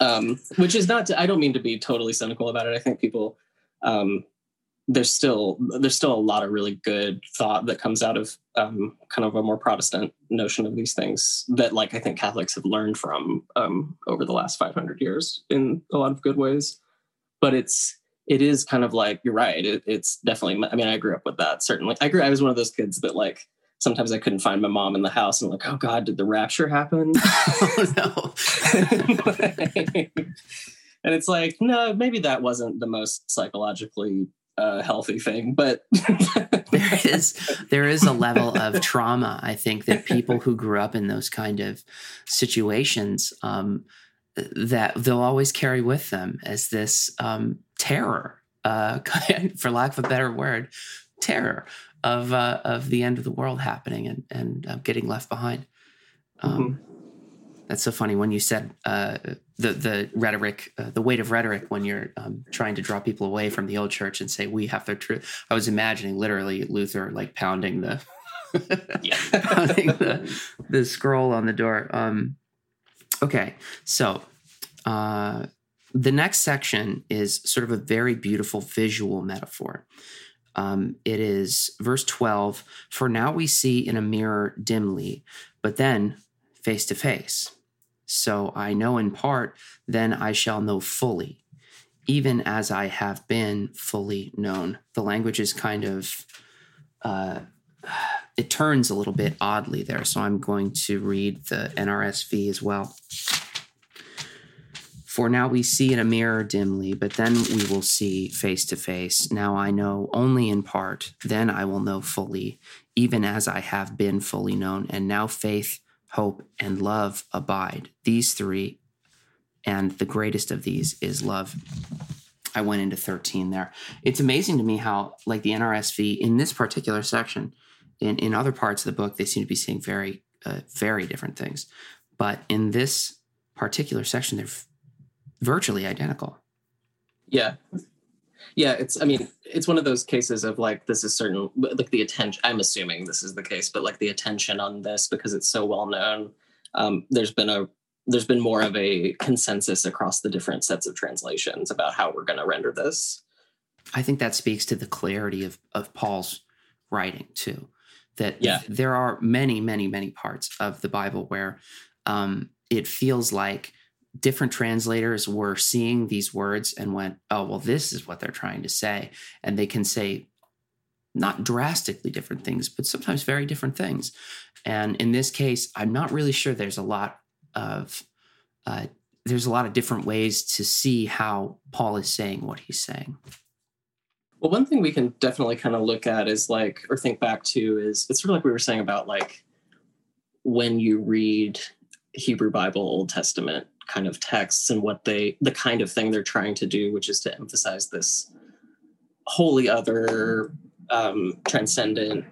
Um, which is not, to, I don't mean to be totally cynical about it. I think people, um, there's still there's still a lot of really good thought that comes out of um, kind of a more Protestant notion of these things that like I think Catholics have learned from um, over the last 500 years in a lot of good ways. But it's it is kind of like you're right. It, it's definitely. I mean, I grew up with that. Certainly, I grew. I was one of those kids that like sometimes I couldn't find my mom in the house and like, oh God, did the rapture happen? oh no. and it's like, no, maybe that wasn't the most psychologically a healthy thing, but there is there is a level of trauma. I think that people who grew up in those kind of situations um, that they'll always carry with them as this um, terror, uh, for lack of a better word, terror of uh, of the end of the world happening and and uh, getting left behind. Um, mm-hmm. That's so funny when you said uh, the the rhetoric, uh, the weight of rhetoric when you're um, trying to draw people away from the old church and say we have the truth. I was imagining literally Luther like pounding the pounding the, the scroll on the door. Um, okay, so uh, the next section is sort of a very beautiful visual metaphor. Um, it is verse 12 For now we see in a mirror dimly, but then face to face. So I know in part, then I shall know fully, even as I have been fully known. The language is kind of, uh, it turns a little bit oddly there. So I'm going to read the NRSV as well. For now we see in a mirror dimly, but then we will see face to face. Now I know only in part, then I will know fully, even as I have been fully known. And now faith, hope, and love abide. These three, and the greatest of these is love. I went into 13 there. It's amazing to me how, like the NRSV in this particular section, in, in other parts of the book, they seem to be saying very, uh, very different things. But in this particular section, they're virtually identical. Yeah yeah it's i mean it's one of those cases of like this is certain like the attention i'm assuming this is the case but like the attention on this because it's so well known um, there's been a there's been more of a consensus across the different sets of translations about how we're going to render this i think that speaks to the clarity of of paul's writing too that yeah. there are many many many parts of the bible where um, it feels like different translators were seeing these words and went, oh, well, this is what they're trying to say. And they can say not drastically different things, but sometimes very different things. And in this case, I'm not really sure there's a lot of uh, there's a lot of different ways to see how Paul is saying what he's saying. Well, one thing we can definitely kind of look at is like, or think back to is it's sort of like we were saying about like when you read Hebrew Bible, Old Testament kind of texts and what they, the kind of thing they're trying to do, which is to emphasize this holy other, um, transcendent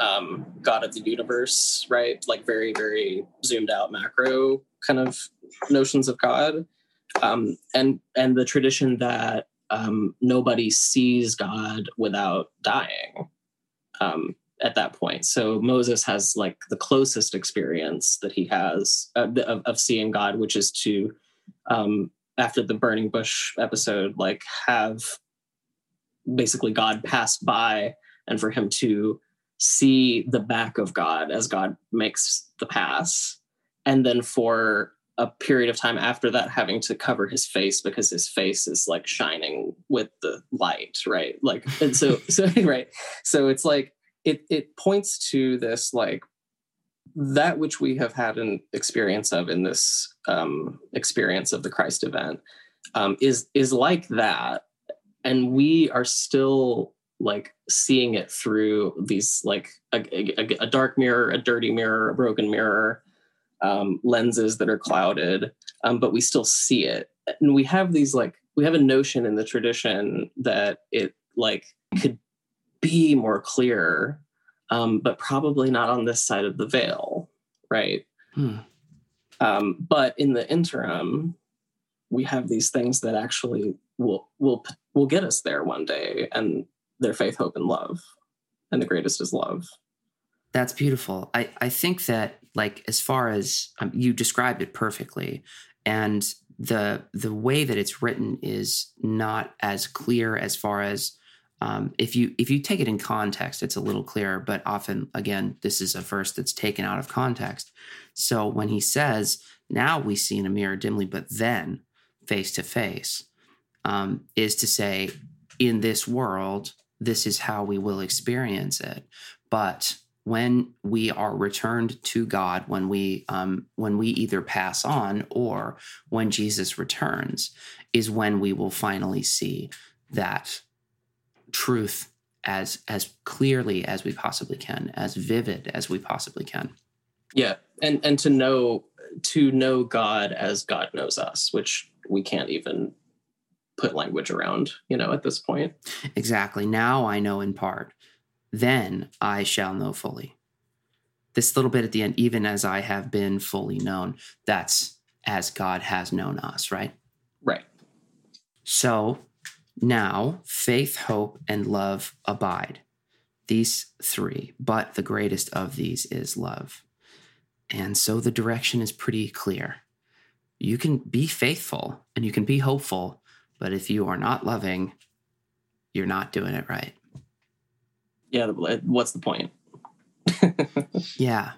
um, God of the universe, right? Like very, very zoomed out macro kind of notions of God, um, and and the tradition that um, nobody sees God without dying um, at that point. So Moses has like the closest experience that he has uh, of, of, seeing God, which is to um, after the burning bush episode, like have basically God pass by and for him to see the back of God as God makes the pass. And then for a period of time after that having to cover his face because his face is like shining with the light, right? Like and so so right. So it's like it it points to this like that which we have had an experience of in this um, experience of the Christ event um, is is like that, and we are still like seeing it through these like a, a, a, dark mirror a dirty mirror a broken mirror um, lenses that are clouded um, but we still see it. And we have these like we have a notion in the tradition that it like could be more clear um, but probably not on this side of the veil right hmm. Um, but in the interim we have these things that actually will will will get us there one day and they're faith, hope, and love. And the greatest is love. That's beautiful. I, I think that like as far as um, you described it perfectly, and the the way that it's written is not as clear as far as um, if you if you take it in context, it's a little clearer. But often, again, this is a verse that's taken out of context. So when he says, "Now we see in a mirror dimly, but then face to face," um, is to say, in this world, this is how we will experience it. But when we are returned to God, when we um, when we either pass on or when Jesus returns, is when we will finally see that truth as as clearly as we possibly can, as vivid as we possibly can. Yeah, and and to know to know God as God knows us, which we can't even put language around, you know, at this point. Exactly. Now I know in part, then I shall know fully. This little bit at the end, even as I have been fully known, that's as God has known us, right? Right. So now faith, hope, and love abide. These three, but the greatest of these is love. And so the direction is pretty clear. You can be faithful and you can be hopeful but if you are not loving, you're not doing it right. Yeah. What's the point? yeah.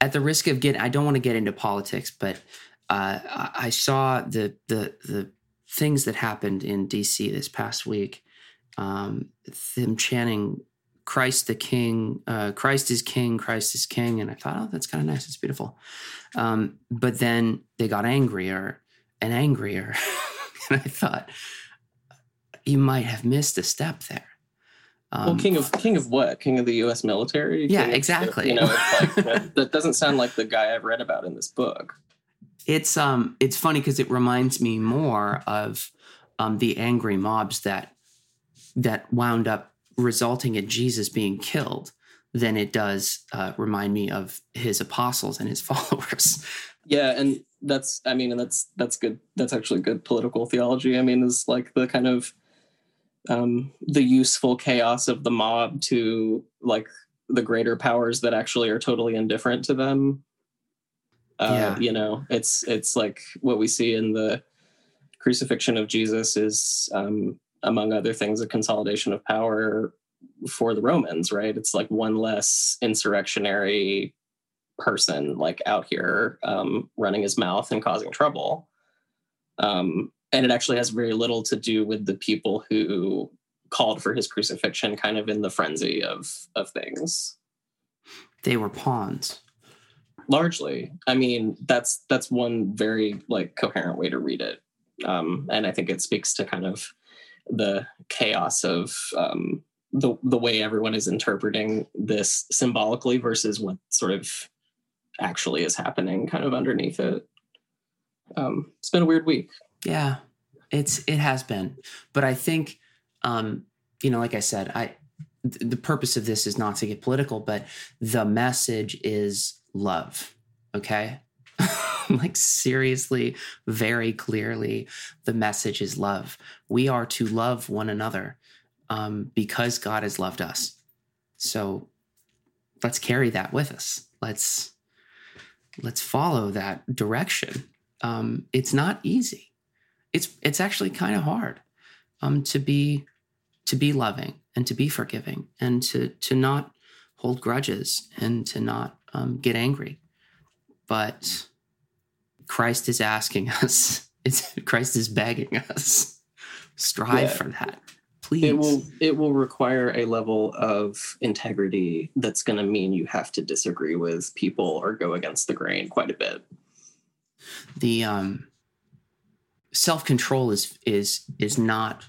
At the risk of getting, I don't want to get into politics, but uh, I saw the the the things that happened in DC this past week. Um, them chanting Christ the King, uh, Christ is King, Christ is King. And I thought, oh, that's kind of nice. It's beautiful. Um, but then they got angrier and angrier. and I thought you might have missed a step there. Um, well, king of king of what? King of the U.S. military? Yeah, exactly. Of, you know, like, that, that, doesn't sound like the guy I've read about in this book. It's um, it's funny because it reminds me more of um, the angry mobs that that wound up resulting in Jesus being killed than it does uh, remind me of his apostles and his followers. Yeah, and that's I mean, and that's that's good. That's actually good political theology. I mean, is like the kind of um, the useful chaos of the mob to like the greater powers that actually are totally indifferent to them. Uh, yeah. You know, it's it's like what we see in the crucifixion of Jesus is, um, among other things, a consolidation of power for the Romans. Right? It's like one less insurrectionary person like out here um, running his mouth and causing trouble. Um, and it actually has very little to do with the people who called for his crucifixion kind of in the frenzy of of things They were pawns. Largely. I mean that's that's one very like coherent way to read it. Um and i think it speaks to kind of the chaos of um the the way everyone is interpreting this symbolically versus what sort of actually is happening kind of underneath it. Um it's been a weird week. Yeah, it's it has been, but I think, um, you know, like I said, I th- the purpose of this is not to get political, but the message is love. Okay, like seriously, very clearly, the message is love. We are to love one another um, because God has loved us. So let's carry that with us. Let's let's follow that direction. Um, it's not easy it's it's actually kind of hard um, to be to be loving and to be forgiving and to to not hold grudges and to not um, get angry. But Christ is asking us. It's Christ is begging us. Strive Yeah. for that, please. it will it will require a level of integrity that's going to mean you have to disagree with people or go against the grain quite a bit the um, self control is is is not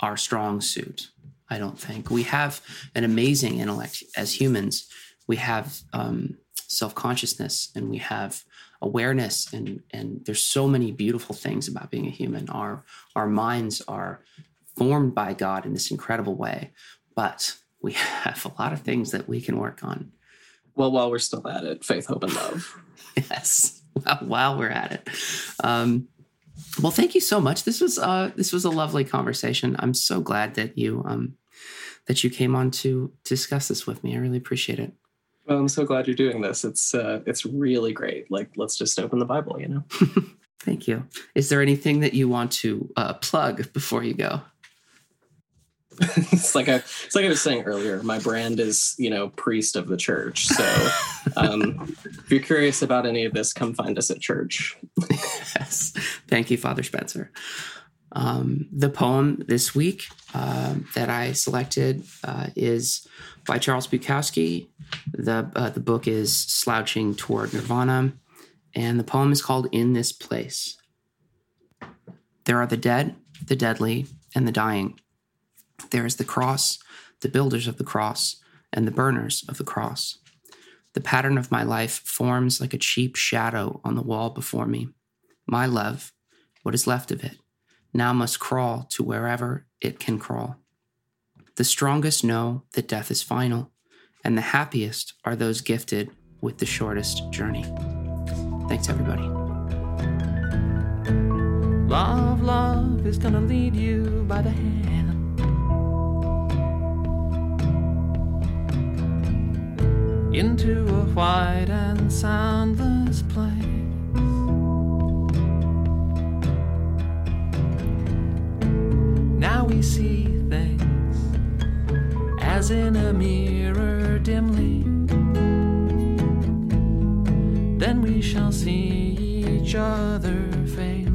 our strong suit. I don't think we have an amazing intellect as humans. We have um, self consciousness and we have awareness, and and there's so many beautiful things about being a human. Our our minds are formed by God in this incredible way, but we have a lot of things that we can work on. well while we're still at it faith hope and love. Yes while, while we're at it. Um, well thank you so much. This was uh this was a lovely conversation. I'm so glad that you um that you came on to discuss this with me. I really appreciate it well i'm so glad you're doing this it's uh it's really great like let's just open the bible you know thank you is there anything that you want to uh, plug before you go it's like I, it's like I was saying earlier. My brand is, you know, priest of the church. So, um, if you're curious about any of this, come find us at church. yes thank you father spencer um, the poem this week uh, that i selected uh, is by charles bukowski. The, uh, the book is slouching toward nirvana and the poem is called in this place. There are the dead the deadly and the dying. There is the cross the builders of the cross and the burners of the cross. The pattern of my life forms like a cheap shadow on the wall before me. My love, what is left of it, now must crawl to wherever it can crawl. The strongest know that death is final, and the happiest are those gifted with the shortest journey. Thanks, everybody. Love, love is gonna lead you by the hand. Into a wide and soundless place. Now we see things as in a mirror dimly. Then we shall see each other face